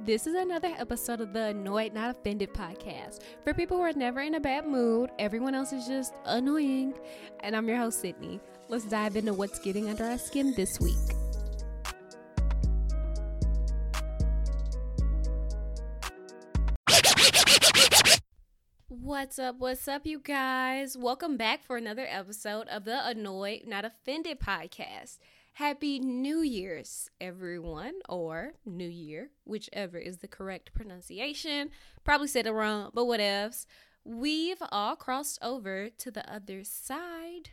This is another episode of the Annoyed Not Offended podcast for people who are never in a bad mood. Everyone else is just annoying. And I'm your host, Sydney. Let's dive into what's getting under our skin this week. What's up? What's up, you guys? Welcome back for another episode of the Annoyed Not Offended podcast. Happy New Year's, everyone, or New Year, whichever is the correct pronunciation. Probably said it wrong, but whatevs. We've all crossed over to the other side,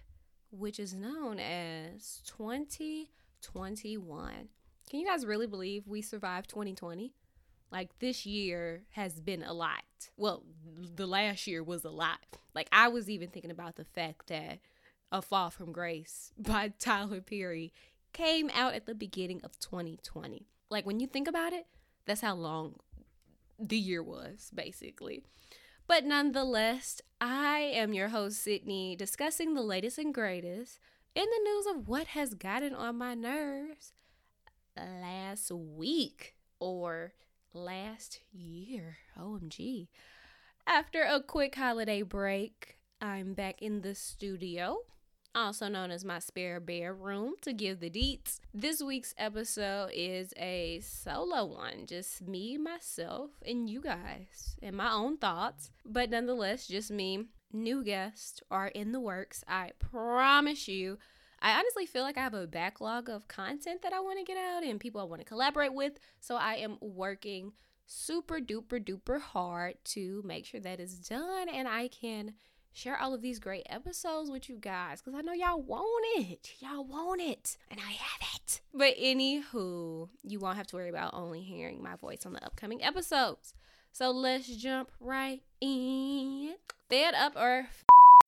which is known as 2021. Can you guys really believe we survived 2020? Like this year has been a lot. Well, the last year was a lot. Like I was even thinking about the fact that A Fall from Grace by Tyler Perry came out at the beginning of 2020. Like when you think about it, that's how long the year was, basically. But nonetheless, I am your host, Sydney, discussing the latest and greatest in the news of what has gotten on my nerves last week or last year. OMG. After a quick holiday break, I'm back in the studio also known as my spare bedroom, to give the deets. This week's episode is a solo one, just me, myself, and you guys, and my own thoughts, but nonetheless, just me. New guests are in the works. I promise you. I honestly feel like I have a backlog of content that I want to get out and people I want to collaborate with. So I am working super duper duper hard to make sure that is done and I can share all of these great episodes with you guys because I know y'all want it. Y'all want it. And I have it. But anywho, you won't have to worry about only hearing my voice on the upcoming episodes. So let's jump right in. Fed up or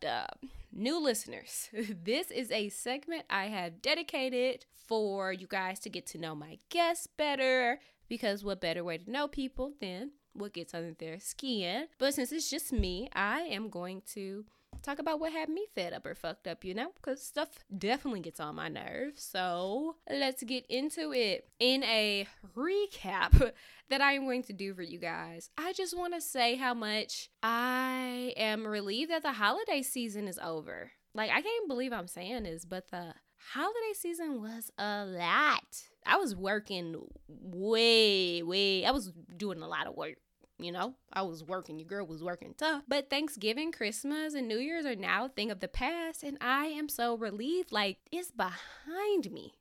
up. New listeners, this is a segment I have dedicated for you guys to get to know my guests better because what better way to know people than what gets under their skin. But since it's just me, I am going to talk about what had me fed up or fucked up, you know, because stuff definitely gets on my nerves. So let's get into it. In a recap that I am going to do for you guys, I just want to say how much I am relieved that the holiday season is over. Like, I can't believe I'm saying this, but the holiday season was a lot. I was working way, way, I was doing a lot of work you know, I was working, your girl was working tough. But Thanksgiving, Christmas, and New Year's are now a thing of the past. And I am so relieved, like, it's behind me.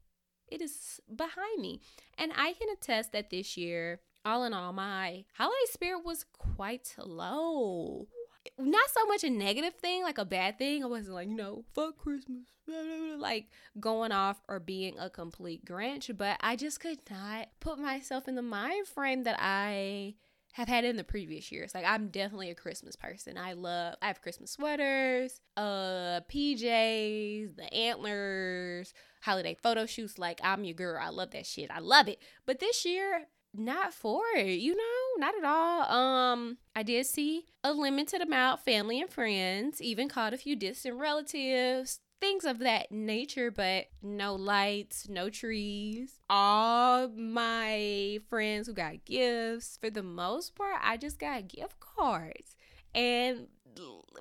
It is behind me. And I can attest that this year, all in all, my holiday spirit was quite low. Not so much a negative thing, like a bad thing. I wasn't like, you know, fuck Christmas, like going off or being a complete Grinch, but I just could not put myself in the mind frame that I have had in the previous years. Like I'm definitely a Christmas person. I love I have Christmas sweaters, uh PJs, the antlers, holiday photo shoots like I'm your girl. I love that shit. I love it. But this year not for it, you know, not at all. Um, I did see a limited amount family and friends, even caught a few distant relatives, things of that nature, but no lights, no trees. All my friends who got gifts, for the most part, I just got gift cards and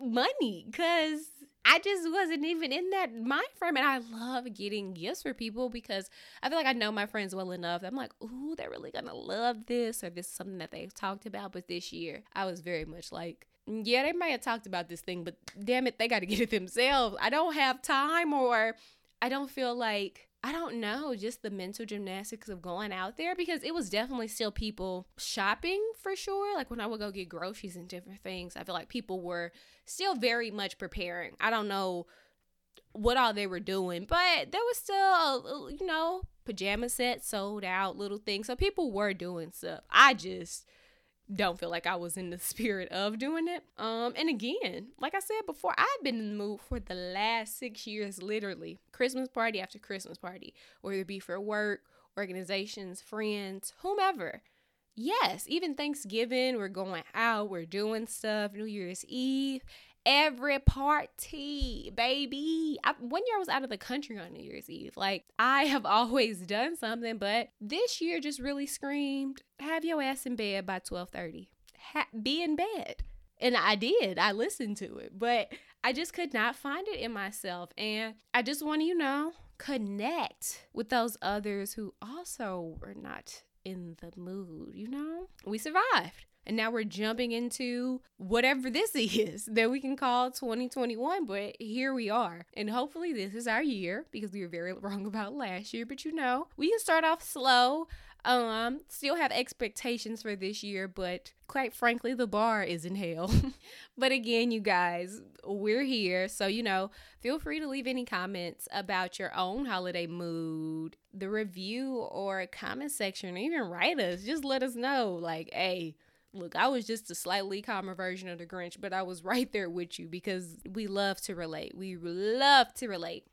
money because I just wasn't even in that mind frame. And I love getting gifts for people because I feel like I know my friends well enough. I'm like, ooh, they're really gonna love this, or this is something that they've talked about. But this year, I was very much like, mm, yeah, they might have talked about this thing, but damn it, they got to get it themselves. I don't have time, or I don't feel like I don't know, just the mental gymnastics of going out there because it was definitely still people shopping for sure. Like when I would go get groceries and different things, I feel like people were still very much preparing. I don't know what all they were doing, but there was still, you know, pajama sets sold out, little things. So people were doing stuff. I just don't feel like I was in the spirit of doing it. Um, and again, like I said before, I've been in the mood for the last six years, literally Christmas party after Christmas party, whether it be for work, organizations, friends, whomever. Yes, even Thanksgiving, we're going out, we're doing stuff, New Year's Eve. Every party, baby. I, one year I was out of the country on New Year's Eve. Like, I have always done something, but this year just really screamed, have your ass in bed by 1230. Ha- be in bed. And I did. I listened to it, but I just could not find it in myself. And I just want to, you know, connect with those others who also were not in the mood, you know? We survived. And now we're jumping into whatever this is that we can call 2021. But here we are. And hopefully, this is our year because we were very wrong about last year. But you know, we can start off slow. Um, still have expectations for this year, but quite frankly, the bar is in hell. but again, you guys, we're here. So, you know, feel free to leave any comments about your own holiday mood, the review or comment section, or even write us. Just let us know, like, hey, Look, I was just a slightly calmer version of the Grinch, but I was right there with you because we love to relate. We love to relate.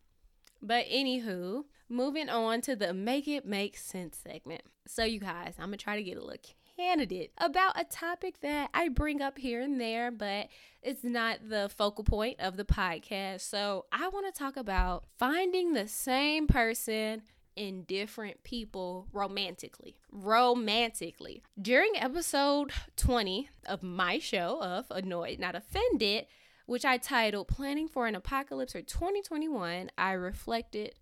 But anywho, moving on to the Make It Make Sense segment. So, you guys, I'm gonna try to get a little candidate about a topic that I bring up here and there, but it's not the focal point of the podcast. So, I wanna talk about finding the same person in different people romantically. Romantically. During episode 20 of my show of Annoyed Not Offended, which I titled Planning for an Apocalypse or 2021, I reflected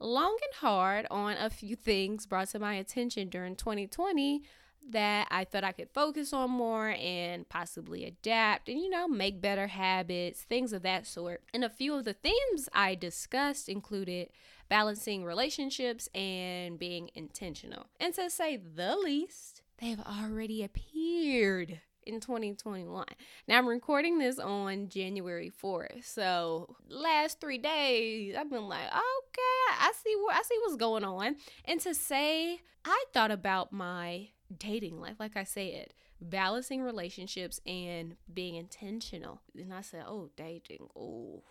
long and hard on a few things brought to my attention during 2020 that I thought I could focus on more and possibly adapt and, you know, make better habits, things of that sort. And a few of the themes I discussed included balancing relationships and being intentional. And to say the least, they've already appeared in 2021. Now I'm recording this on January 4th. So last 3 days I've been like, "Okay, I see what I see what's going on." And to say I thought about my dating life like I said, balancing relationships and being intentional. And I said, "Oh, dating. Oh,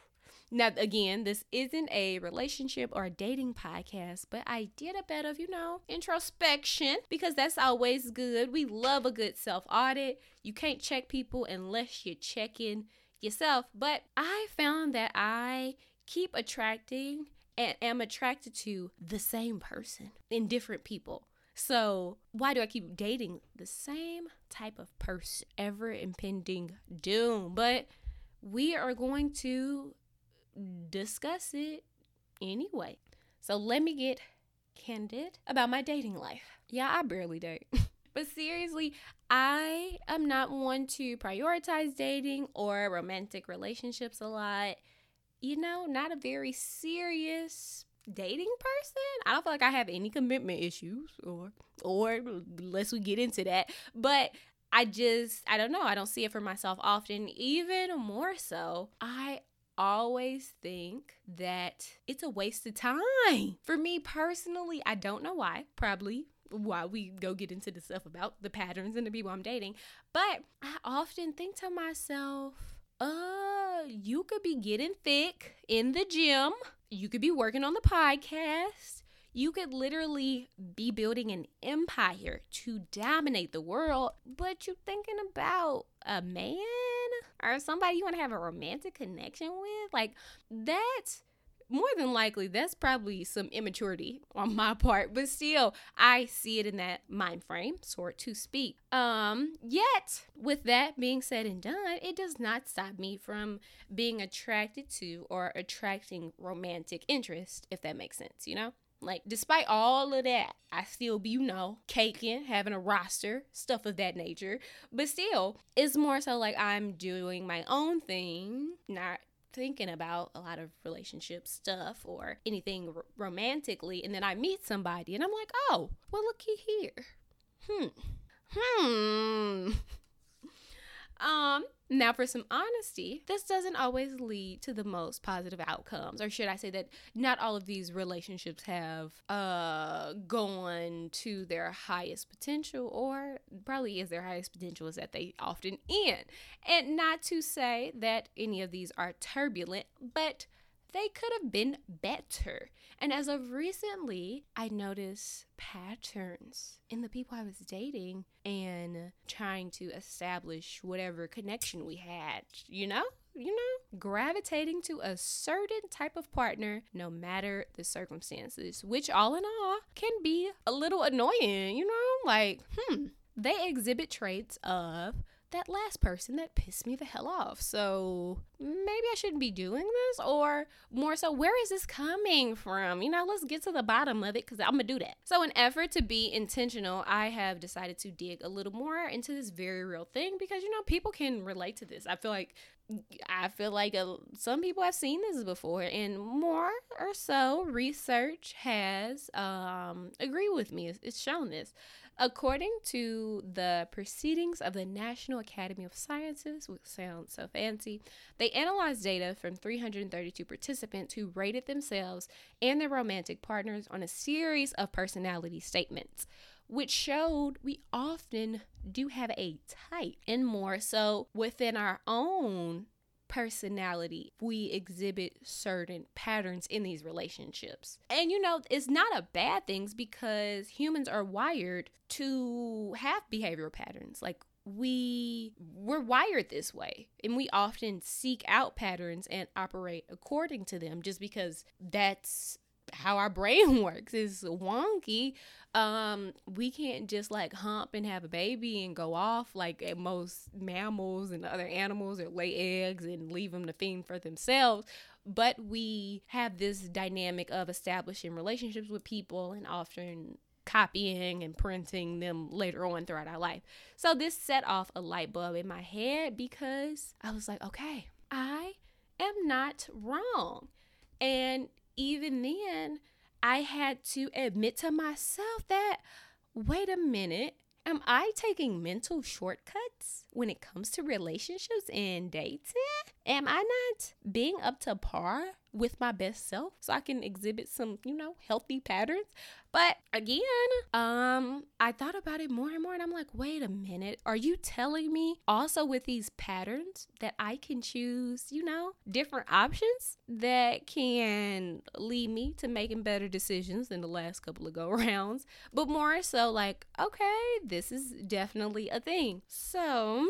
now, again, this isn't a relationship or a dating podcast, but I did a bit of, you know, introspection because that's always good. We love a good self audit. You can't check people unless you're checking yourself. But I found that I keep attracting and am attracted to the same person in different people. So, why do I keep dating the same type of person? Ever impending doom. But we are going to discuss it anyway. So let me get candid about my dating life. Yeah, I barely date. but seriously, I am not one to prioritize dating or romantic relationships a lot. You know, not a very serious dating person. I don't feel like I have any commitment issues or or unless we get into that. But I just I don't know. I don't see it for myself often. Even more so, I always think that it's a waste of time. For me personally, I don't know why. Probably why we go get into the stuff about the patterns and the people I'm dating. But I often think to myself, uh, you could be getting thick in the gym. You could be working on the podcast. You could literally be building an empire to dominate the world, but you're thinking about a man or somebody you want to have a romantic connection with, like that's more than likely that's probably some immaturity on my part but still i see it in that mind frame sort to speak. Um yet with that being said and done it does not stop me from being attracted to or attracting romantic interest if that makes sense you know like, despite all of that, I still be, you know, caking, having a roster, stuff of that nature. But still, it's more so like I'm doing my own thing, not thinking about a lot of relationship stuff or anything r- romantically. And then I meet somebody and I'm like, oh, well, looky here. Hmm. Hmm. um, now, for some honesty, this doesn't always lead to the most positive outcomes, or should I say that not all of these relationships have uh gone to their highest potential, or probably is their highest potential is that they often end. And not to say that any of these are turbulent, but they could have been better. And as of recently, I noticed patterns in the people I was dating and trying to establish whatever connection we had, you know? you know, gravitating to a certain type of partner no matter the circumstances, which all in all can be a little annoying, you know? Like, hmm, they exhibit traits of that last person that pissed me the hell off. So maybe I shouldn't be doing this, or more so, where is this coming from? You know, let's get to the bottom of it because I'm gonna do that. So, in effort to be intentional, I have decided to dig a little more into this very real thing because you know people can relate to this. I feel like I feel like uh, some people have seen this before, and more or so research has um, agreed with me. It's, it's shown this. According to the Proceedings of the National Academy of Sciences, which sounds so fancy, they analyzed data from 332 participants who rated themselves and their romantic partners on a series of personality statements, which showed we often do have a type and more so within our own personality, we exhibit certain patterns in these relationships. And you know, it's not a bad thing because humans are wired to have behavioral patterns. Like we we're wired this way and we often seek out patterns and operate according to them just because that's how our brain works is wonky um we can't just like hump and have a baby and go off like most mammals and other animals or lay eggs and leave them to fend for themselves but we have this dynamic of establishing relationships with people and often copying and printing them later on throughout our life. So this set off a light bulb in my head because I was like, okay, I am not wrong. And even then, I had to admit to myself that, wait a minute, am I taking mental shortcuts when it comes to relationships and dating? Am I not being up to par with my best self so I can exhibit some, you know, healthy patterns? But again, um, I thought about it more and more and I'm like, wait a minute, are you telling me also with these patterns that I can choose, you know, different options that can lead me to making better decisions than the last couple of go rounds? But more so like, okay, this is definitely a thing. So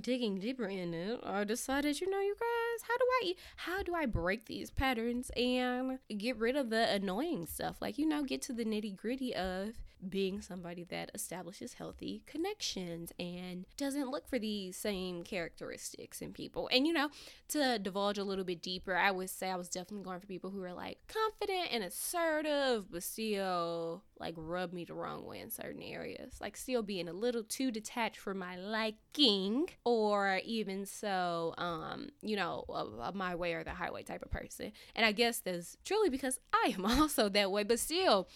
digging deeper in it, I decided, you know, you guys, how do I how do I break these patterns and get rid of the annoying stuff? Like, you know, get to the nitty gritty of being somebody that establishes healthy connections and doesn't look for these same characteristics in people. And you know, to divulge a little bit deeper, I would say I was definitely going for people who are like confident and assertive, but still like rub me the wrong way in certain areas. Like still being a little too detached for my liking, or even so, um, you know, a, a my way or the highway type of person. And I guess that's truly because I am also that way, but still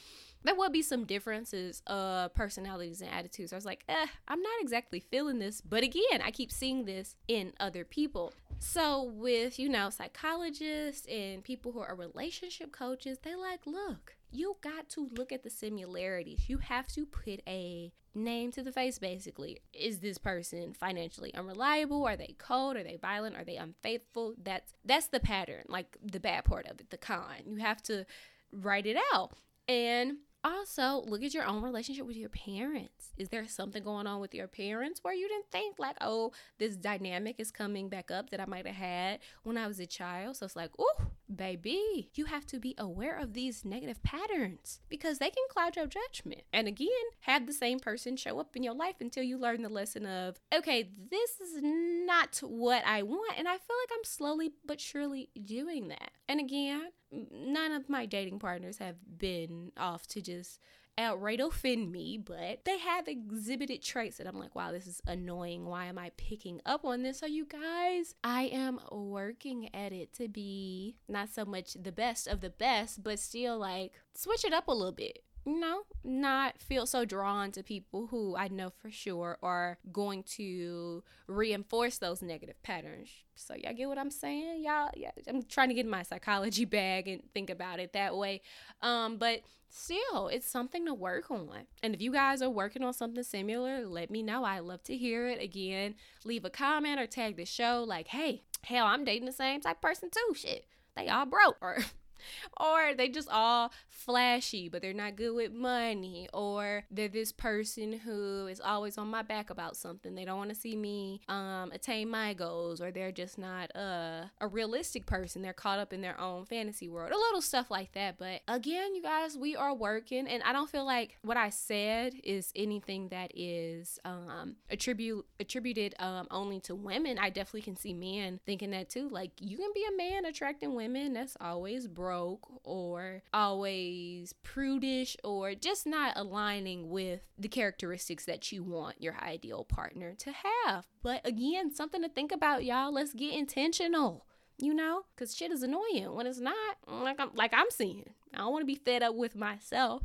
there will be some differences of personalities and attitudes. I was like, eh, I'm not exactly feeling this. But again, I keep seeing this in other people. So, with, you know, psychologists and people who are relationship coaches, they like, look, you got to look at the similarities. You have to put a name to the face, basically. Is this person financially unreliable? Are they cold? Are they violent? Are they unfaithful? That's that's the pattern, like the bad part of it, the con. You have to write it out. And also look at your own relationship with your parents. Is there something going on with your parents where you didn't think like, oh, this dynamic is coming back up that I might have had when I was a child? So it's like, oh, baby, you have to be aware of these negative patterns because they can cloud your judgment. And again, have the same person show up in your life until you learn the lesson of, okay, this is not what I want. And I feel like I'm slowly but surely doing that. And again, none of my dating partners have been off to just outright offend me, but they have exhibited traits that I'm like, wow, this is annoying. Why am I picking up on this? So, you guys, I am working at it to be not so much the best of the best, but still like switch it up a little bit you know, not feel so drawn to people who I know for sure are going to reinforce those negative patterns. So y'all get what I'm saying? Y'all, yeah, I'm trying to get my psychology bag and think about it that way. Um, but still, it's something to work on. And if you guys are working on something similar, let me know. I love to hear it. Again, leave a comment or tag the show like, hey, hell, I'm dating the same type person too. Shit, they all broke. Or or they just all flashy, but they're not good with money, or they're this person who is always on my back about something. They don't want to see me um, attain my goals, or they're just not uh, a realistic person. They're caught up in their own fantasy world, a little stuff like that. But again, you guys, we are working, and I don't feel like what I said is anything that is um, attribute attributed um, only to women. I definitely can see men thinking that too. Like you can be a man attracting women that's always broke or always prudish or just not aligning with the characteristics that you want your ideal partner to have. But again, something to think about, y'all. Let's get intentional you know? Because shit is annoying. When it's not like i'm like i'm seeing i don't want to be fed up with myself.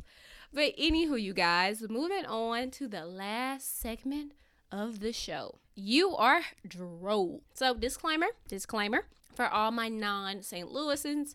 But anywho you guys moving on to the last segment of the show. You are drove so disclaimer disclaimer for all my non st louisans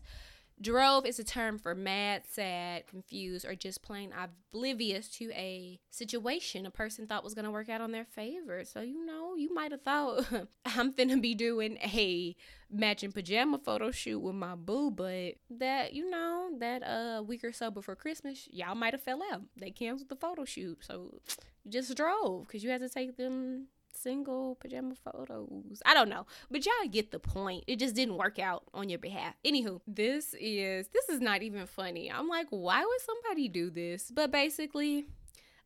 Drove is a term for mad, sad, confused, or just plain oblivious to a situation a person thought was going to work out on their favor. So, you know, you might have thought I'm finna be doing a matching pajama photo shoot with my boo, but that, you know, that uh week or so before Christmas, y'all might have fell out. They canceled the photo shoot. So, just drove because you had to take them single pajama photos. I don't know, but y'all get the point. It just didn't work out on your behalf. Anywho, this is this is not even funny. I'm like, why would somebody do this? But basically,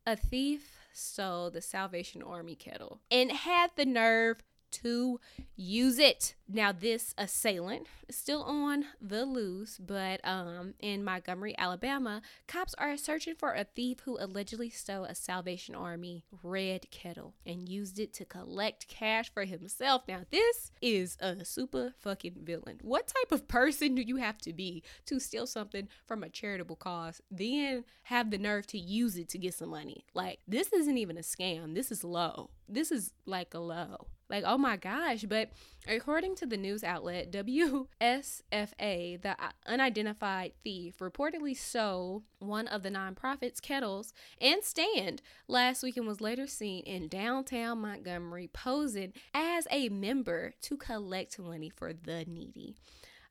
a thief stole the Salvation Army kettle and had the nerve to use it. Now, this assailant is still on the loose, but um, in Montgomery, Alabama, cops are searching for a thief who allegedly stole a Salvation Army red kettle and used it to collect cash for himself. Now, this is a super fucking villain. What type of person do you have to be to steal something from a charitable cause, then have the nerve to use it to get some money? Like, this isn't even a scam. This is low. This is like a low. Like, oh my gosh. But according to the news outlet WSFA, the unidentified thief reportedly stole one of the nonprofit's kettles and stand last week and was later seen in downtown Montgomery posing as a member to collect money for the needy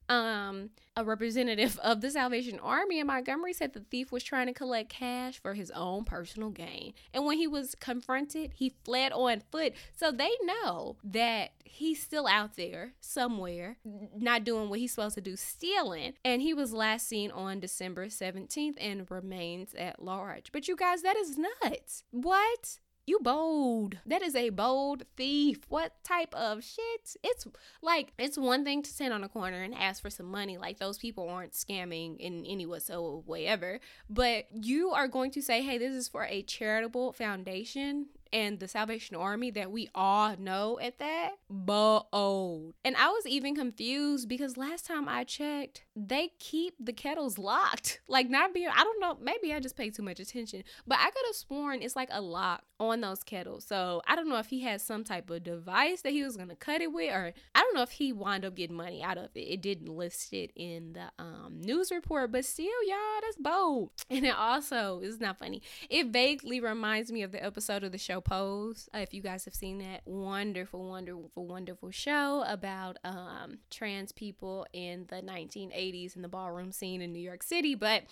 um, a representative of the Salvation Army in Montgomery said the thief was trying to collect cash for his own personal gain. And when he was confronted, he fled on foot. So they know that he's still out there somewhere, not doing what he's supposed to do, stealing. And he was last seen on December 17th and remains at large. But you guys, that is nuts. What? You bold. That is a bold thief. What type of shit? It's like it's one thing to stand on a corner and ask for some money. Like those people aren't scamming in any whatsoever. But you are going to say, hey, this is for a charitable foundation and the Salvation Army that we all know at that, bold. And I was even confused because last time I checked, they keep the kettles locked. Like not being, I don't know, maybe I just paid too much attention, but I could have sworn it's like a lock on those kettles. So I don't know if he had some type of device that he was gonna cut it with, or I don't know if he wound up getting money out of it. It didn't list it in the um, news report, but still, y'all, that's bold. And it also is not funny. It vaguely reminds me of the episode of the show Pose. Uh, if you guys have seen that wonderful, wonderful, wonderful show about um, trans people in the 1980s in the ballroom scene in New York City, but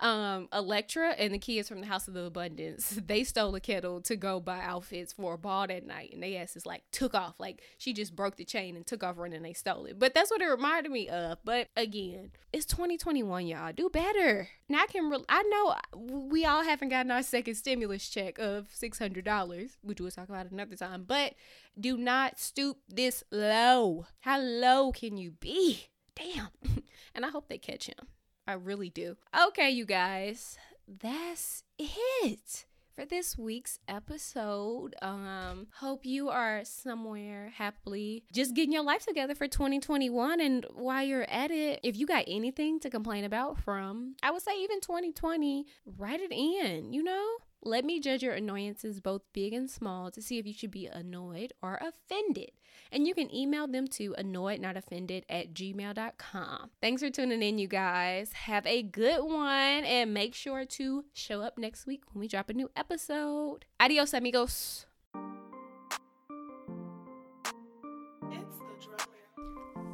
um Elektra and the kids from the House of the Abundance, they stole a kettle to go buy outfits for a ball that night, and they asses like took off, like she just broke the chain and took off running. They stole it, but that's what it reminded me of. But again, it's 2021, y'all. Do better. Now I can. Re- I know we all haven't gotten our second stimulus check of six hundred dollars, which we'll talk about another time. But do not stoop this low. How low can you be? Damn. and I hope they catch him. I really do. Okay, you guys, that's it for this week's episode. Um, hope you are somewhere happily just getting your life together for 2021. And while you're at it, if you got anything to complain about from, I would say even 2020, write it in, you know? Let me judge your annoyances, both big and small, to see if you should be annoyed or offended. And you can email them to annoyednotoffended at gmail.com. Thanks for tuning in, you guys. Have a good one and make sure to show up next week when we drop a new episode. Adios, amigos.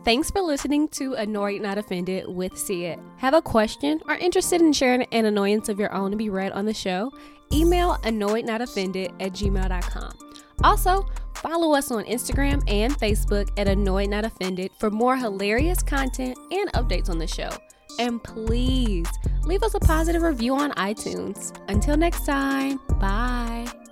Thanks for listening to Annoyed Not Offended with Sia. Have a question or interested in sharing an annoyance of your own to be read on the show? Email annoyednotoffended at gmail.com. Also, follow us on Instagram and Facebook at Annoyed Not Offended for more hilarious content and updates on the show. And please leave us a positive review on iTunes. Until next time, bye.